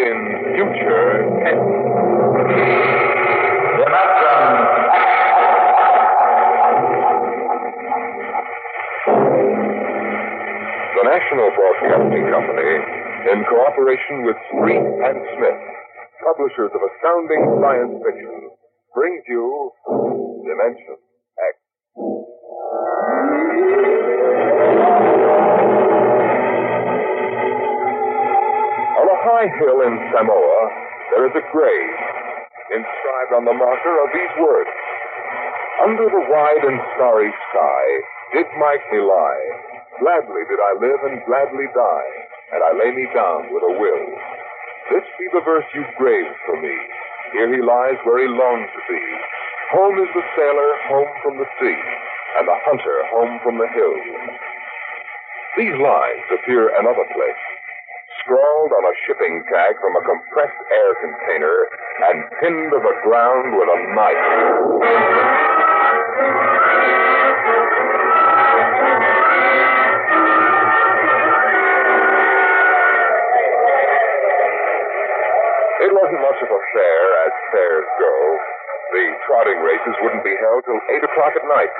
in future tense. The National Broadcasting Company, in cooperation with Street and Smith, publishers of astounding science fiction, brings you Dimension X. A high hill in Samoa, there is a grave. Inscribed on the marker of these words Under the wide and starry sky did Mike me lie. Gladly did I live and gladly die, and I lay me down with a will. This be the verse you graved for me. Here he lies where he longed to be. Home is the sailor, home from the sea, and the hunter, home from the hills. These lines appear another place scrawled on a shipping tag from a compressed air container and pinned to the ground with a knife. It wasn't much of a fair, as fairs go. The trotting races wouldn't be held till 8 o'clock at night.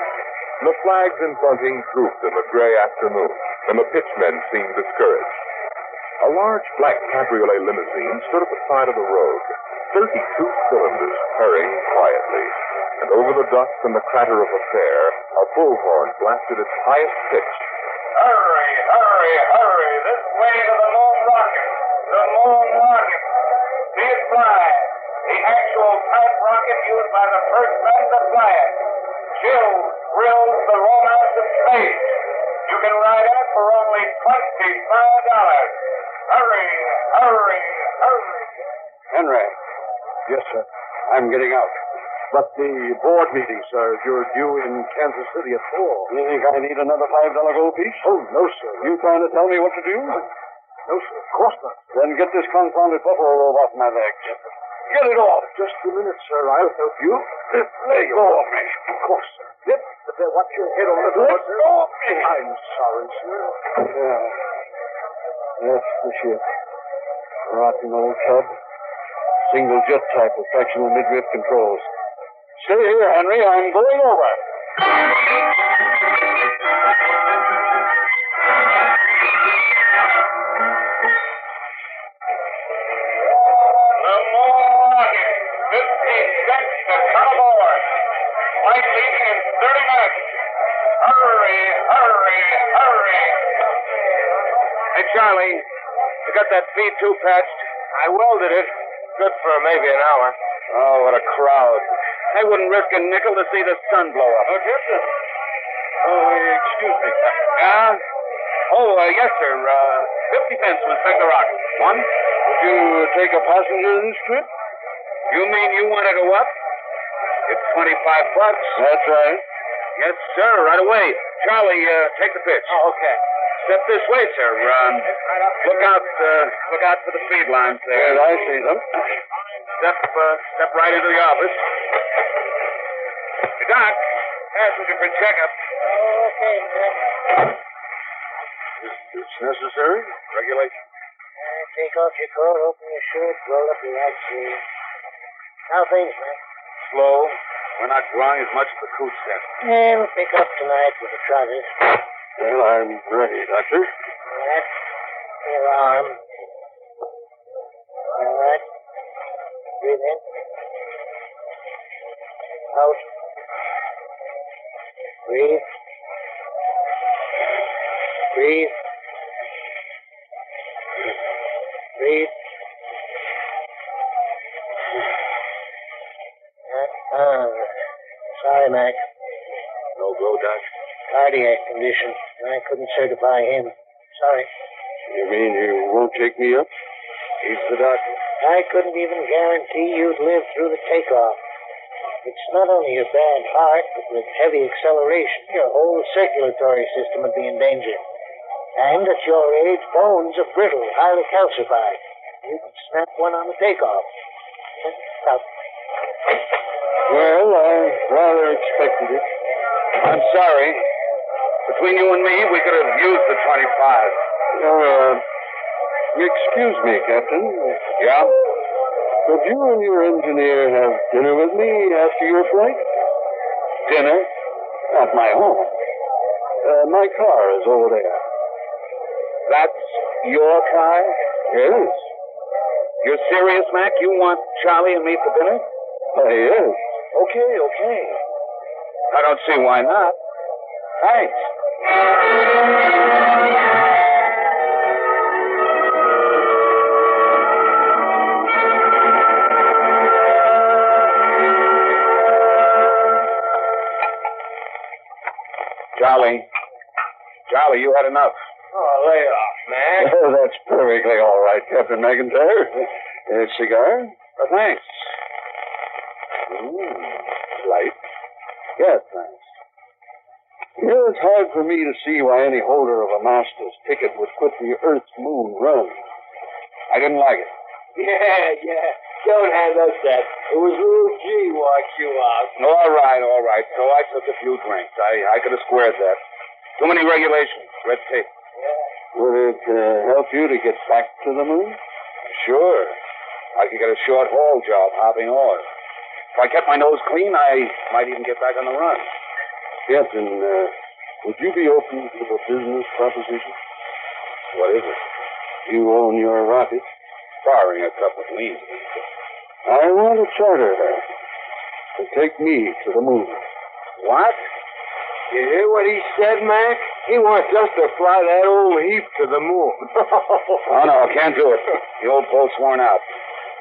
The flags and bunting drooped in the gray afternoon, and the pitchmen seemed discouraged. A large black cabriolet limousine stood at the side of the road, 32 cylinders purring quietly. And over the dust and the clatter of the fair, a bullhorn blasted its highest pitch. Hurry, hurry, hurry. This way to the moon rocket. The moon rocket. See it fly. The actual type rocket used by the first men to fly it. Chills, thrills, the romance of space. You can ride in it for only twenty-five dollars. Hurry, hurry, hurry. Henry. Yes, sir. I'm getting out. But the board meeting, sir, you're due in Kansas City at four. You think I need another five dollar gold piece? Oh, no, sir. You trying to tell me what to do? No, sir. Of course not. Then get this confounded buffalo robe off my legs. Get it off. Just a minute, sir. I'll help you. Let go of me. Of course, sir. Then watch your head on the door, Let go of me. I'm sorry, sir. Yeah. The ship. Rotten old tub. Single jet type with fractional midriff controls. Stay here, Henry. I'm going over. Hurry, hurry, hurry. Hey, Charlie. You got that feed two patched? I welded it. Good for maybe an hour. Oh, what a crowd. I wouldn't risk a nickel to see the sun blow up. Oh, Captain. Oh, excuse me. Yeah? Oh, uh, yes, sir. Uh, 50 cents to inspect the rocket. One? Would you take a passenger in this trip? You mean you want to go up? It's 25 bucks. That's right. Yes, sir. Right away. Charlie, uh, take the pitch. Oh, okay. Step this way, sir. Um, look out, uh, look out for the feed lines there. Yes, I see them. Step, uh, step right into the office. Doc, passenger for checkup. Okay. Is this necessary? Regulation. Uh, take off your coat, open your shirt, roll up your right sleeve. How things, man? Slow. We're not growing as much as the coot set. Yeah, we'll pick up tonight with the trotters. Well, I'm ready, Doctor. Right. Your arm. All right. Breathe in. Out. Breathe. Breathe. Breathe. Uh, sorry, Mac. No go, Doc. Cardiac condition. I couldn't certify him. Sorry. You mean you won't take me up? He's the doctor. I couldn't even guarantee you'd live through the takeoff. It's not only your bad heart, but with heavy acceleration, your whole circulatory system would be in danger. And at your age, bones are brittle, highly calcified. You could snap one on the takeoff. Now, Well, I rather expected it. I'm sorry. Between you and me, we could have used the 25. Uh, excuse me, Captain. Yeah? Could you and your engineer have dinner with me after your flight? Dinner? At my home. Uh, my car is over there. That's your car? Yes? You're serious, Mac? You want Charlie and me for dinner? Uh, yes. Okay, okay. I don't see why not. Thanks. Charlie. Charlie, you had enough. Oh, lay off, man. Oh, that's perfectly all right, Captain McIntyre. A cigar? Uh, thanks. Mm, light? Yes, thanks. It's hard for me to see why any holder of a master's ticket would quit the Earth's moon run. I didn't like it. Yeah, yeah. Don't hand us that. It was Lou G walked you out. All right, all right. So I took a few drinks. I, I could have squared that. Too many regulations, red tape. Would it uh, help you to get back to the moon? Sure. I could get a short haul job hopping oil. If I kept my nose clean, I might even get back on the run. Captain, uh, would you be open to a business proposition? What is it? You own your rocket. Barring a couple of liens. I want to charter her to take me to the moon. What? You hear what he said, Mac? He wants us to fly that old heap to the moon. Oh, no, I can't do it. The old boat's worn out.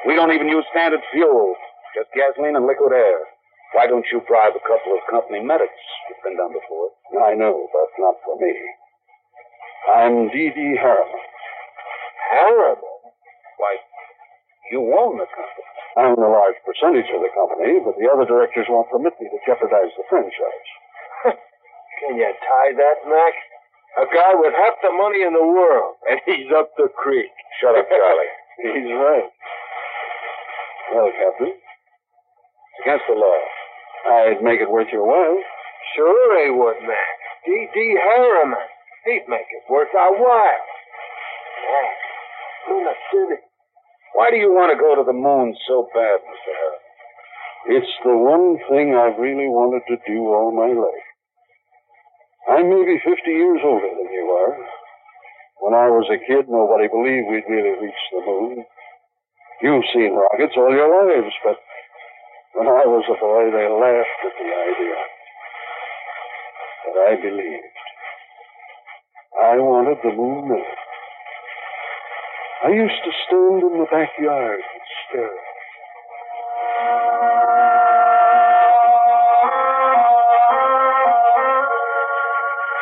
We don't even use standard fuel, just gasoline and liquid air. Why don't you bribe a couple of company medics? It's been done before. I know, but not for me. I'm D.D. Harriman. Harriman? Why, you own the company. I own a large percentage of the company, but the other directors won't permit me to jeopardize the franchise. Can you tie that, Mac? A guy with half the money in the world, and he's up the creek. Shut up, Charlie. He's right. Well, Captain, It's against the law. I'd make it worth your while. Sure he would, Mac. D.D. Harriman. He'd make it worth our while. Mac, Luna City. Why do you want to go to the moon so bad, Mr. Harriman? It's the one thing I've really wanted to do all my life. I'm maybe 50 years older than you are. When I was a kid, nobody believed we'd really reach the moon. You've seen rockets all your lives, but when I was a boy, they laughed at the idea. But I believed. I wanted the moon then. I used to stand in the backyard and stare.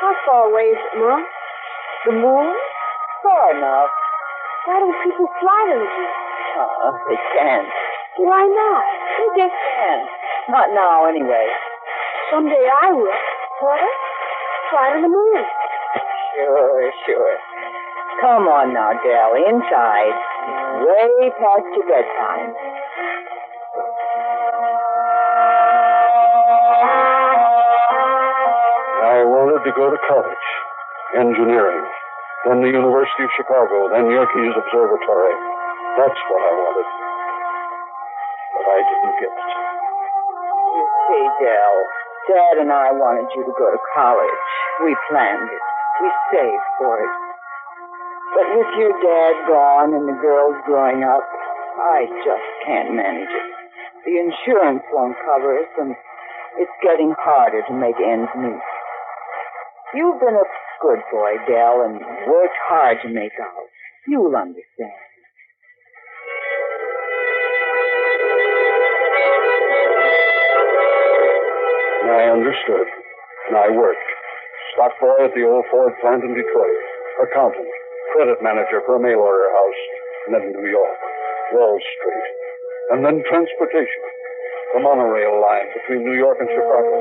How far away is it, Mom? The moon? Far enough. Why don't people fly to the moon? Oh, they can't. Why not? They just Can't. Not now, anyway. Someday I will. What? Fly to the moon. Sure, sure. Come on now, Dell. Inside. Way past your bedtime. I wanted to go to college, engineering, then the University of Chicago, then Yerkes Observatory. That's what I wanted. I didn't get it. You see, Dell, Dad and I wanted you to go to college. We planned it. We saved for it. But with your dad gone and the girls growing up, I just can't manage it. The insurance won't cover us, and it's getting harder to make ends meet. You've been a good boy, Dell, and worked hard to make out. You'll understand. Understood, and I worked. stock boy at the old Ford plant in Detroit, accountant, credit manager for a mail order house, and then New York, Wall Street, and then transportation, the monorail line between New York and Chicago,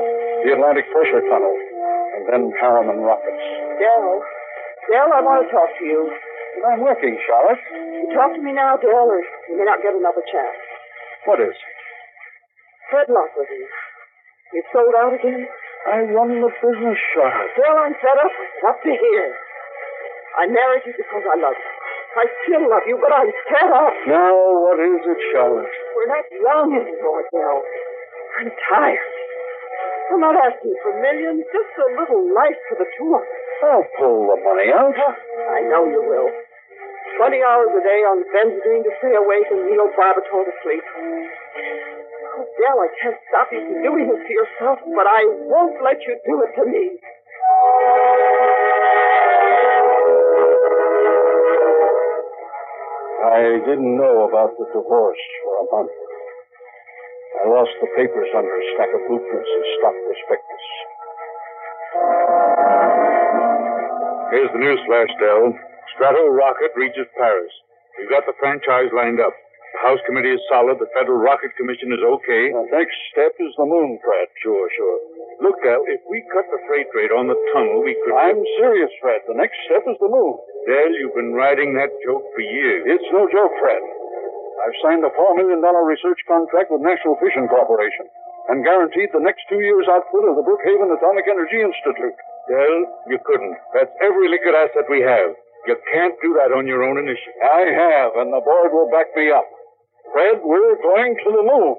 the Atlantic Pressure Tunnel, and then Harriman rockets. Dell. Dell, I want to talk to you. But I'm working, Charlotte. You talk to me now, Dell, or you may not get another chance. What is? Fred Lockwood. You've sold out again? I run the business, Charlotte. Dell, I'm fed up. Up to here. I married you because I love you. I still love you, but I'm fed up. Now, what is it, Charlotte? We're not young anymore, Dell. I'm tired. I'm not asking for millions, just a little life for the two of us. I'll pull the money out. I know you will. Twenty hours a day on benzedrine to stay awake and neobarbital to sleep. Dell, I can't stop you from doing this to yourself, but I won't let you do it to me. I didn't know about the divorce for a month. I lost the papers under a stack of blueprints and stock prospectus. Here's the news flash, Dell. Strato rocket reaches Paris. We've got the franchise lined up. The House committee is solid. The Federal Rocket Commission is okay. The next step is the moon, Fred. Sure, sure. Look, Dell, if we cut the freight rate on the tunnel, we could. I'm serious, Fred. The next step is the moon. Dell, you've been riding that joke for years. It's no joke, Fred. I've signed a $4 million research contract with National Fission Corporation and guaranteed the next two years' output of the Brookhaven Atomic Energy Institute. Dell, you couldn't. That's every liquid asset we have. You can't do that on your own initiative. I have, and the board will back me up. Fred, we're going to the moon.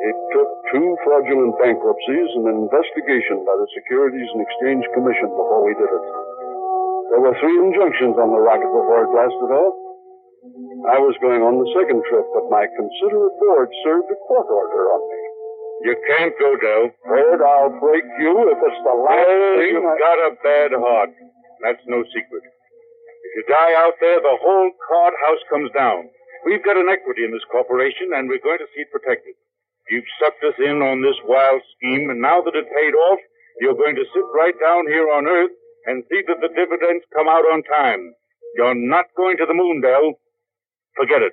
It took two fraudulent bankruptcies and an investigation by the Securities and Exchange Commission before we did it. There were three injunctions on the rocket before it blasted off. I was going on the second trip, but my considerate board served a court order on me. You can't go, Dell. Fred, I'll break you if it's the last thing you've I- got a bad heart. That's no secret. If you die out there, the whole card house comes down. We've got an equity in this corporation, and we're going to see it protected. You've sucked us in on this wild scheme, and now that it paid off, you're going to sit right down here on Earth and see that the dividends come out on time. You're not going to the moon, Dell. Forget it.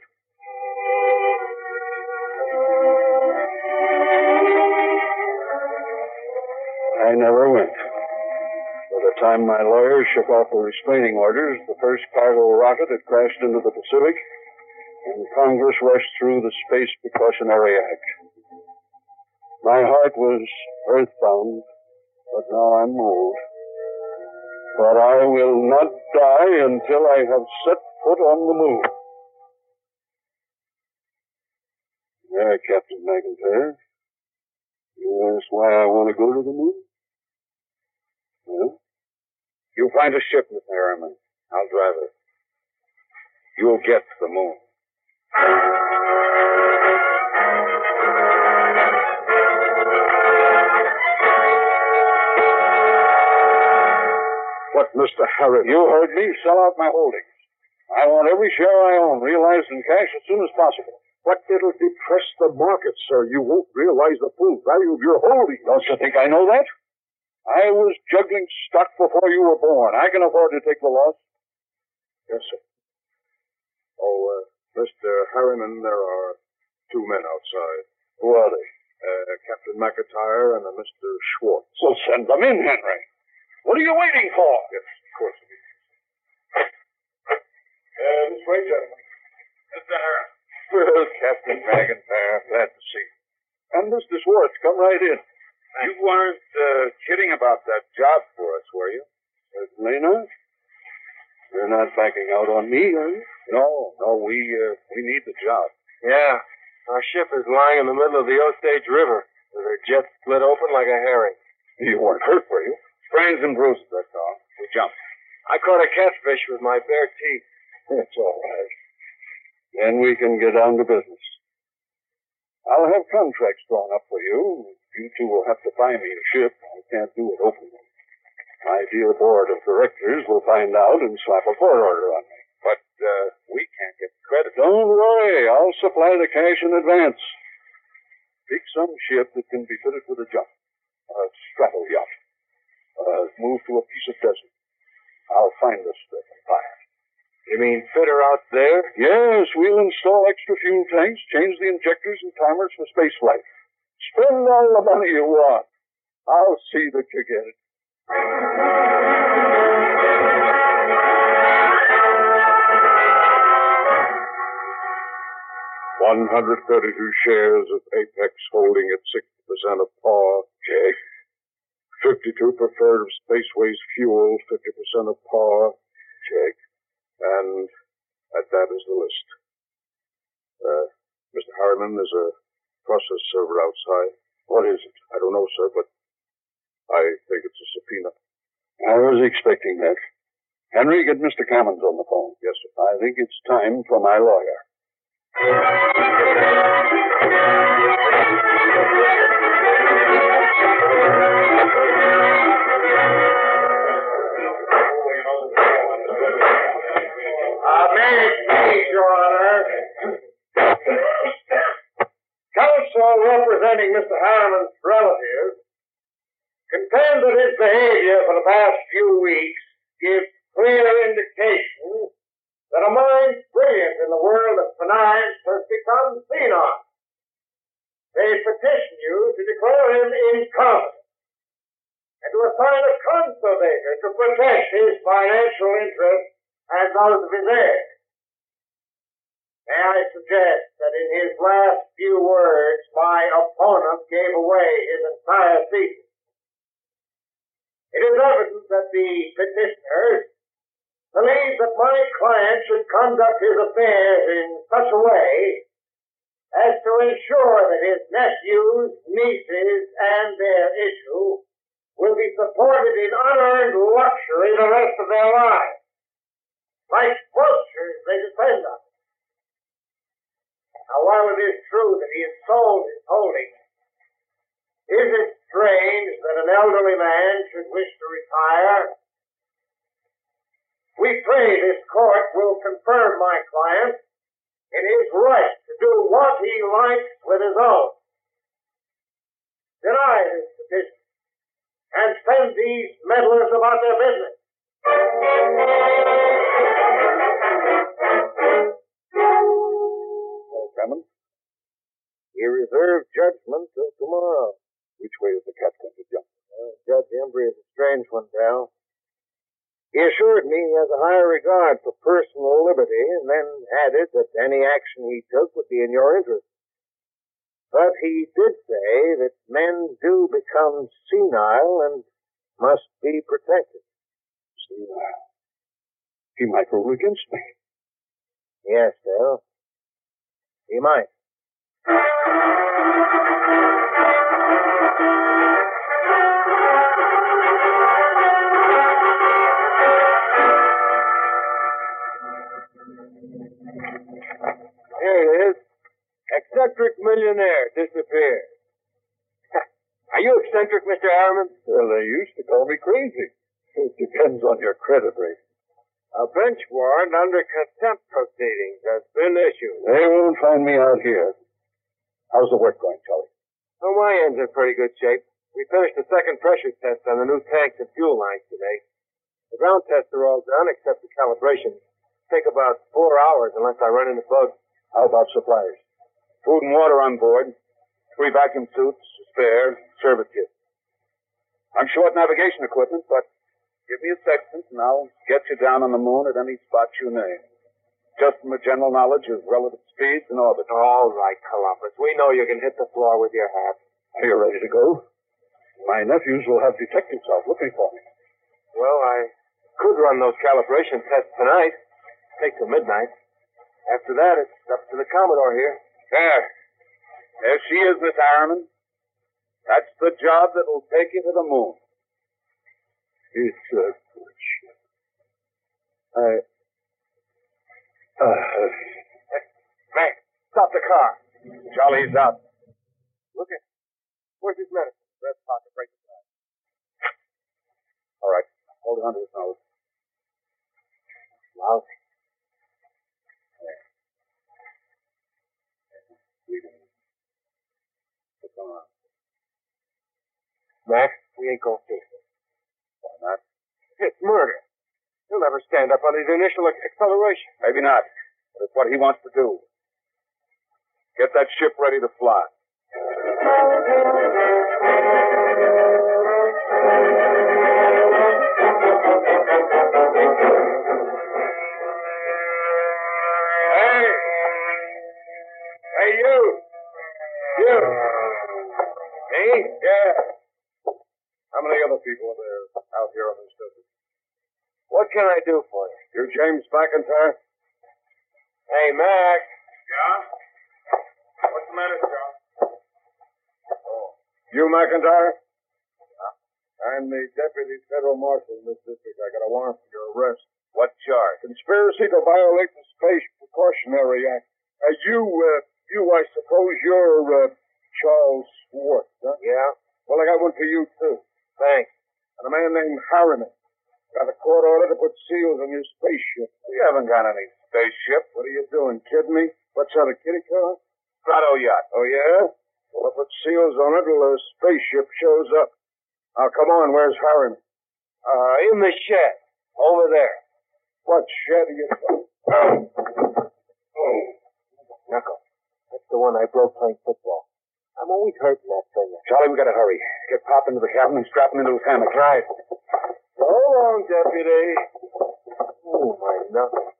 Time my lawyers shook off the restraining orders, the first cargo rocket had crashed into the Pacific, and Congress rushed through the Space Precautionary Act. My heart was earthbound, but now I'm moved. But I will not die until I have set foot on the moon. There, Captain McIntyre. You ask why I want to go to the moon? Well, You find a ship, Miss Harriman. I'll drive it. You'll get to the moon. What, Mr. Harris? You heard me. Sell out my holdings. I want every share I own realized in cash as soon as possible. But it'll depress the market, sir. You won't realize the full value of your holdings. Don't you think I know that? I was juggling stock before you were born. I can afford to take the loss. Yes, sir. Oh, uh, Mr. Harriman, there are two men outside. Who are they? Uh, Captain McIntyre and a Mr. Schwartz. Well, send them in, Henry. What are you waiting for? Yes, of course. Uh, this way, gentlemen. Mr. Harriman. Well, Captain McIntyre, glad to see you. And Mr. Schwartz, come right in. You weren't uh, kidding about that job for us, were you? Certainly not. You're not backing out on me, are you? No, no, we uh, we need the job. Yeah. Our ship is lying in the middle of the Osage River with her jets split open like a herring. You weren't hurt, were you? Sprains and bruises, that's all. We jumped. I caught a catfish with my bare teeth. That's all right. Then we can get down to business. I'll have contracts drawn up for you. You two will have to buy me a ship. I can't do it openly. My dear board of directors will find out and slap a court order on me. But uh, we can't get credit. Don't worry. I'll supply the cash in advance. Pick some ship that can be fitted with a jump. A strato yacht. Uh, move to a piece of desert. I'll find the strip and buy it. You mean fit her out there? Yes, we'll install extra fuel tanks, change the injectors and timers for space flight. Spend all the money you want. I'll see that you get it. One hundred thirty-two shares of Apex holding at sixty percent of par. Check. Fifty-two preferred of Spaceways fuel, fifty percent of par. Check. And that, that is the list. Uh, Mr. Harriman, there's a process server outside. What is it? I don't know, sir, but I think it's a subpoena. I was expecting that. Henry, get Mr. Commons on the phone. Yes, sir. I think it's time for my lawyer. Counsel representing Mr. Harriman's relatives contend that his behavior for the past few weeks gives clear indication that a mind brilliant in the world of finance has become senile. They petition you to declare him incompetent and to assign a conservator to protect his financial interests and those of his heirs. May I suggest that in his last few words, my opponent gave away his entire secret. It is evident that the petitioners believe that my client should conduct his affairs in such a way as to ensure that his nephews, nieces, and their issue will be supported in unearned luxury the rest of their lives. Like vultures, they depend on. Now, while it is true that he has sold his holdings, is it strange that an elderly man should wish to retire? We pray this court will confirm my client in his right to do what he likes with his own. Deny this petition and send these meddlers about their business. He reserved judgment till tomorrow. Which way is the cat going to jump? Uh, Judge Embry is a strange one, pal. He assured me he has a high regard for personal liberty and then added that any action he took would be in your interest. But he did say that men do become senile and must be protected. Senile. He might rule against me. Yes, Dale. He might. Here it is. Eccentric millionaire disappeared. Are you eccentric, Mr. Harriman? Well, they used to call me crazy. It depends on your credit rating. A bench warrant under contempt proceedings has been issued. They won't find me out here. How's the work going, Charlie? Well, my end's in pretty good shape. We finished the second pressure test on the new tanks and fuel lines today. The ground tests are all done except the calibration. Take about four hours unless I run into bugs. How about supplies? Food and water on board. Three vacuum suits, a spare, service kit. I'm short navigation equipment, but give me a sextant and I'll get you down on the moon at any spot you name. Just from a general knowledge of relative speeds and orbit. All right, Columbus. We know you can hit the floor with your hat. Are you ready to go? My nephews will have detectives out looking for me. Well, I could run those calibration tests tonight. Take till midnight. After that, it's up to the Commodore here. There. There she is, Miss Harriman. That's the job that'll take you to the moon. It's a good ship. I. Uh, Max, stop the car. Charlie's out. Look at Where's his medicine? Red pocket, right beside. All right. Hold it under his nose. Lousy. What's going on? Max, we ain't gonna fix this. Why not? It's murder. He'll never stand up under the initial acceleration. Maybe not. But it's what he wants to do. Get that ship ready to fly. Hey! Hey, you! You! Me? Yeah. How many other people are there out here on this desert? What can I do for you? You're James McIntyre? Hey, Mac. Yeah? What's the matter, John? Oh. You McIntyre? Yeah. I'm the deputy federal marshal in this district. I got a warrant for your arrest. What charge? Conspiracy to violate the Space Precautionary Act. Uh, you, uh, you, I suppose you're, uh, Charles Schwartz, huh? Yeah? Well, I got one for you, too. Thanks. And a man named Harriman. Got a court order to put seals on your spaceship. We haven't got any spaceship. What are you doing, kidding me? What's that, a kitty car? Strato yacht. Oh, yeah? Well, if it seals on it till the spaceship shows up. Now, come on, where's Harriman? Uh, in the shed. Over there. What shed are you... Oh. Knuckle. That's the one I broke playing football. I'm always hurting that thing. Charlie, we gotta hurry. Get Pop into the cabin and strap him into his hammock. Right. So long, deputy. Oh, my knuckle.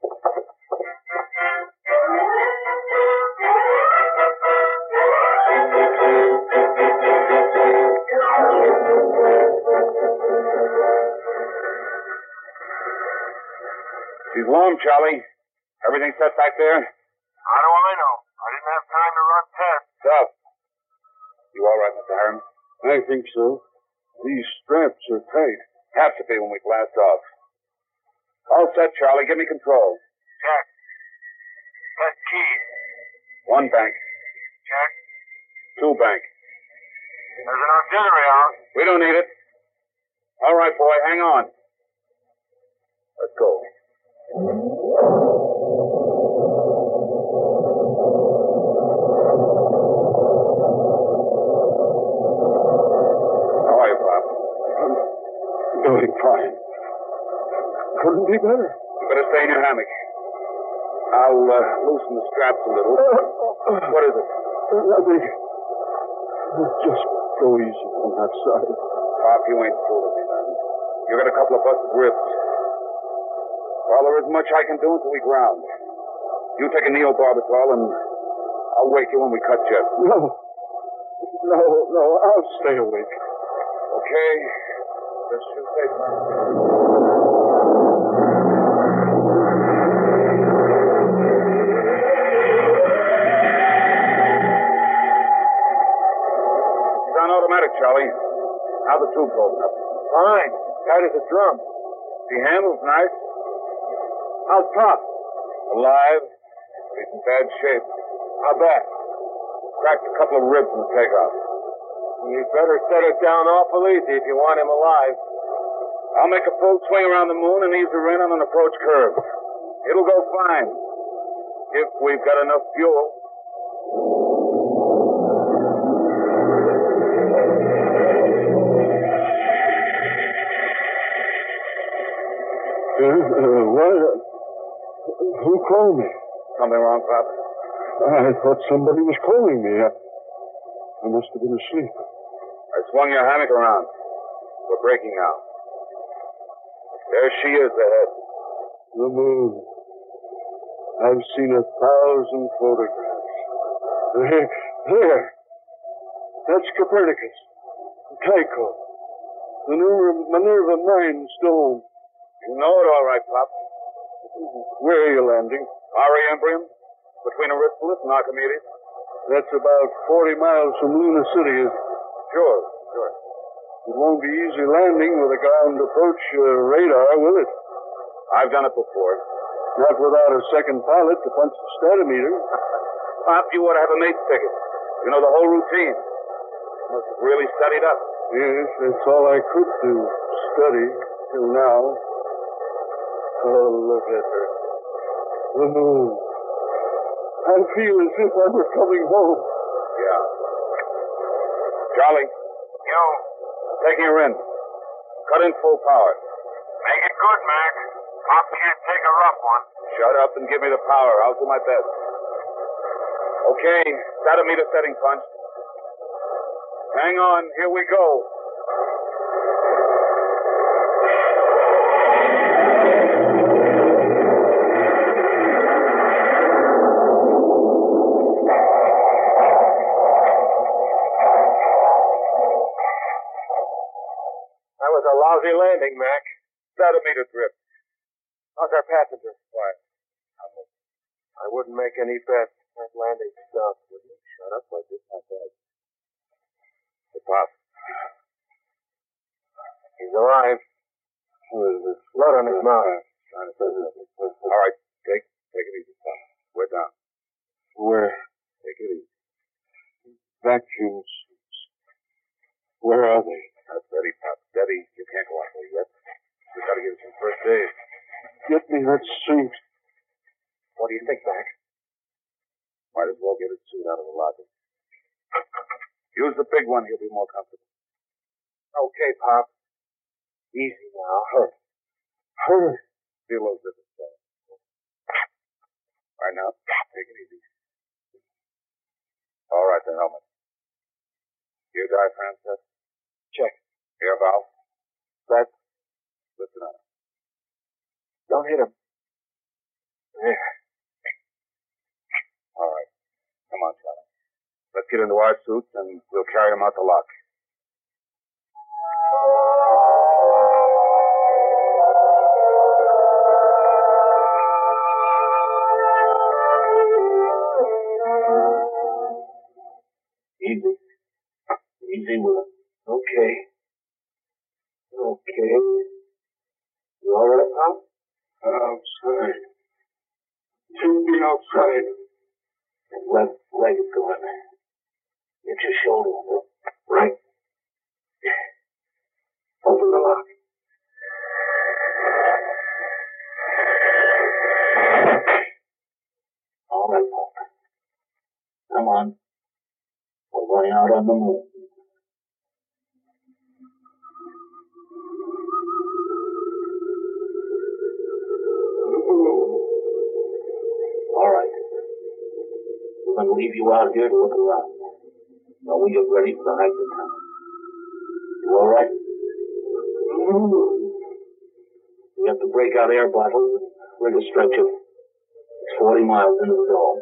She's warm, Charlie. Everything set back there? How do I know? I didn't have time to run tests. Tough. You all right, Mr. Harriman? I think so. These straps are tight. Have to be when we blast off. All set, Charlie. Give me control. Check. Test keys. One bank. Check. Two bank. There's an auxiliary out. We don't need it. All right, boy. Hang on. Let's go. How are you, Pop? Doing fine. Couldn't be better. You better stay in your hammock. I'll uh, loosen the straps a little. What is it? Nothing. Just go easy on that side. Pop, you ain't fooling me, man. You got a couple of busted ribs. Well, there isn't much I can do until we ground. You take a neobarbital and I'll wake you when we cut you. No. No, no, I'll stay awake. Okay? Just you safe, man. Automatic, Charlie. How the tube holding up? Fine. Tight as a drum. The handle's nice. How's Pop? Alive. But he's in bad shape. How bad? Cracked a couple of ribs in the takeoff. You'd better set it down awful easy if you want him alive. I'll make a full swing around the moon and ease her in on an approach curve. It'll go fine. If we've got enough fuel. Uh, uh, what? Who called me? Something wrong, Pop? I thought somebody was calling me. I, I must have been asleep. I swung your hammock around. We're breaking now. There she is ahead. The moon. I've seen a thousand photographs. There, there. That's Copernicus. Tycho. The Minerva, Minerva Mine Stone. You know it all right, Pop. Where are you landing? Mare Imbrium, between Aristoteles and Archimedes. That's about 40 miles from Luna City. Sure, sure. It won't be easy landing with a ground approach uh, radar, will it? I've done it before. Not without a second pilot to punch the stadimeter. Pop, you ought to have a mate's ticket. You know the whole routine. You must have really studied up. Yes, that's all I could do. Study till now. Oh, look at her. The moon. I feel as if I were coming home. Yeah. Charlie, You. Taking her in. Cut in full power. Make it good, Mac. Pop can't take a rough one. Shut up and give me the power. I'll do my best. Okay, stadimeter setting punch. Hang on, here we go. A lousy landing, Mac. Stadimeter trip. How's our passenger? Why? I wouldn't make any bets. That landing stuff. Would you shut up like this, my dad? The pop. He's alive. There's Blood on his mouth. All right, take take it easy. We're down. Where? Take it easy. Vacuum suits. Where are they? Now, steady, pop. Steady. You can't go out there yet. We gotta give it some first aid. Get me that suit. What do you think, Mac? Might as well get his suit out of the locker. Use the big one. He'll be more comfortable. Okay, Pop. Easy now. Hurt. Hurt. Feel those different cells. Right now, take it easy. All right, the helmet. Ear diaphragm set. Check. Air valve. That. Listen up. Don't hit him. All right. Come on, Charlie. Let's get into our suits and we'll carry him out the lock. Easy. Easy with it. Okay. Okay. You all right, Pop? Outside. Take me outside. And left leg is going. Get your shoulder. Right. Open the lock. All right, Pop. Come on. We're going out on the moon. Leave you out here to look around. While we get ready for the hike to town. You all right? We have to break out air bottles rig a stretcher. It's 40 miles into the dome.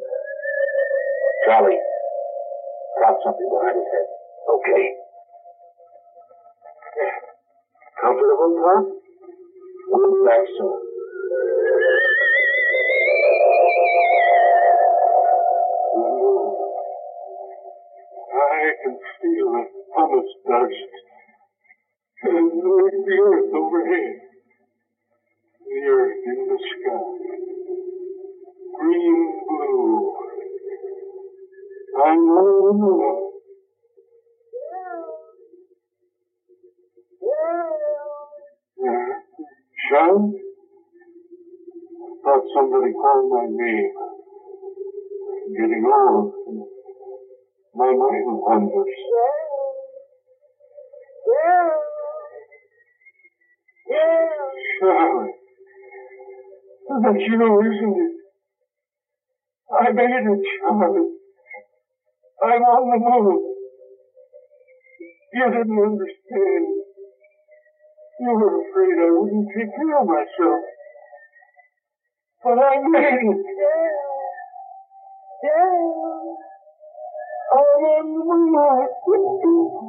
Charlie, drop something behind his head. Okay. Comfortable, Pop? Sean? Thought somebody called my name. Getting old. My mind wanders. Charlie. That's you, isn't it? I made it, Charlie. I'm on the move. You didn't understand. You were afraid I wouldn't take care of myself. But I made it. Down. I'm on the move.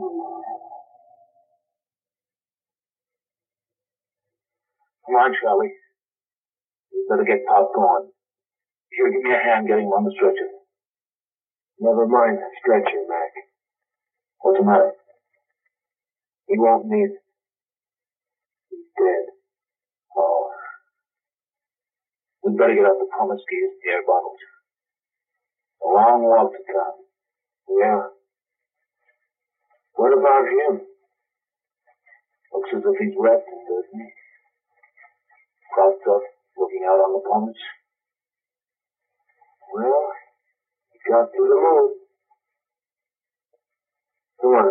Come on, Charlie. We better get Pop going. Here, give me a hand getting him on the stretcher. Never mind the stretcher, Mac. What's the matter? He won't need it. He's dead. Oh. We'd better get out the pumice skis and the air bottles. A long walk to town. Yeah. What about him? Looks as if he's resting, doesn't he? Propped up, looking out on the pumice. Well, he got to the moon. Come on.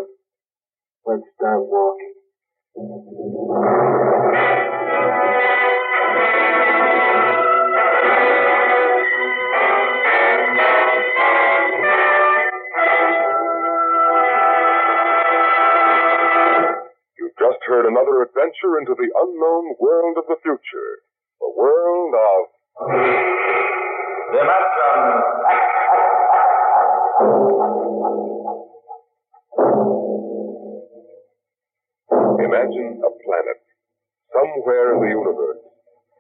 Let's start walking. Heard another adventure into the unknown world of the future. The world of Imagine a planet somewhere in the universe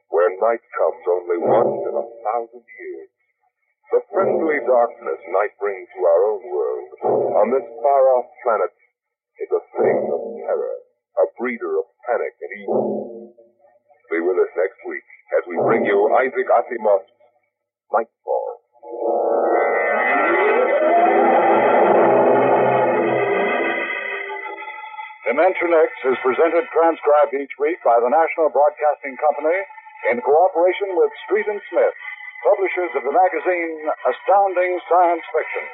where night comes only once in a thousand years. The friendly darkness night brings to our own world on this far off planet is a thing of terror, a breeder of panic and evil. Be with us next week as we bring you Isaac Asimov's Nightfall. Dimension X is presented transcribed each week by the National Broadcasting Company in cooperation with Street and Smith, publishers of the magazine Astounding Science Fiction.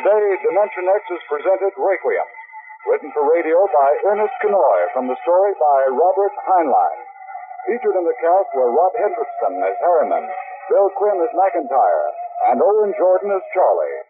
Today, Dimension X is presented Requiem, written for radio by Ernest Kinoy from the story by Robert Heinlein. Featured in the cast were Rob Hendrickson as Harriman, Bill Quinn as McIntyre, and Owen Jordan as Charlie.